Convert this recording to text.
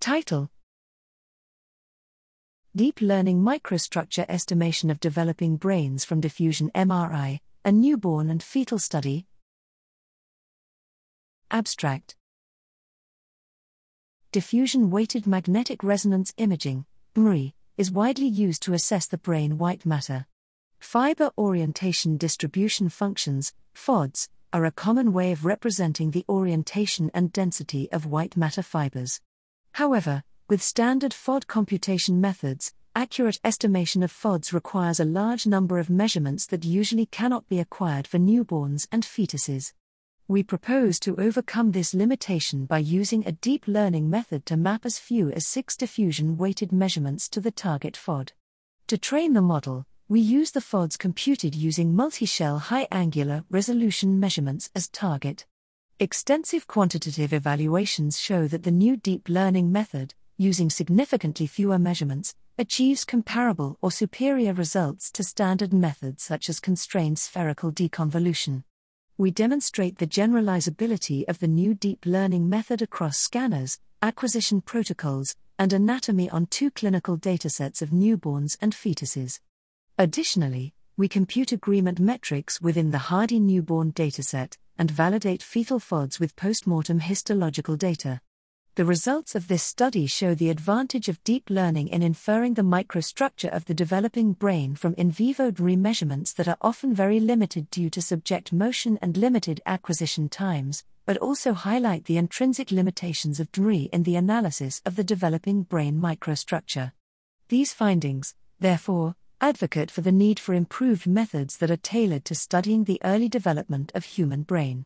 Title Deep Learning Microstructure Estimation of Developing Brains from Diffusion MRI, a Newborn and Fetal Study. Abstract Diffusion Weighted Magnetic Resonance Imaging, MRI, is widely used to assess the brain white matter. Fiber orientation distribution functions, FODs, are a common way of representing the orientation and density of white matter fibers. However, with standard FOD computation methods, accurate estimation of FODs requires a large number of measurements that usually cannot be acquired for newborns and fetuses. We propose to overcome this limitation by using a deep learning method to map as few as six diffusion weighted measurements to the target FOD. To train the model, we use the FODs computed using multi-shell high angular resolution measurements as target. Extensive quantitative evaluations show that the new deep learning method, using significantly fewer measurements, achieves comparable or superior results to standard methods such as constrained spherical deconvolution we demonstrate the generalizability of the new deep learning method across scanners, acquisition protocols, and anatomy on two clinical datasets of newborns and fetuses. Additionally, we compute agreement metrics within the HARDI newborn dataset and validate fetal FODs with postmortem histological data. The results of this study show the advantage of deep learning in inferring the microstructure of the developing brain from in vivo DRI measurements that are often very limited due to subject motion and limited acquisition times, but also highlight the intrinsic limitations of DRI in the analysis of the developing brain microstructure. These findings, therefore, advocate for the need for improved methods that are tailored to studying the early development of human brain.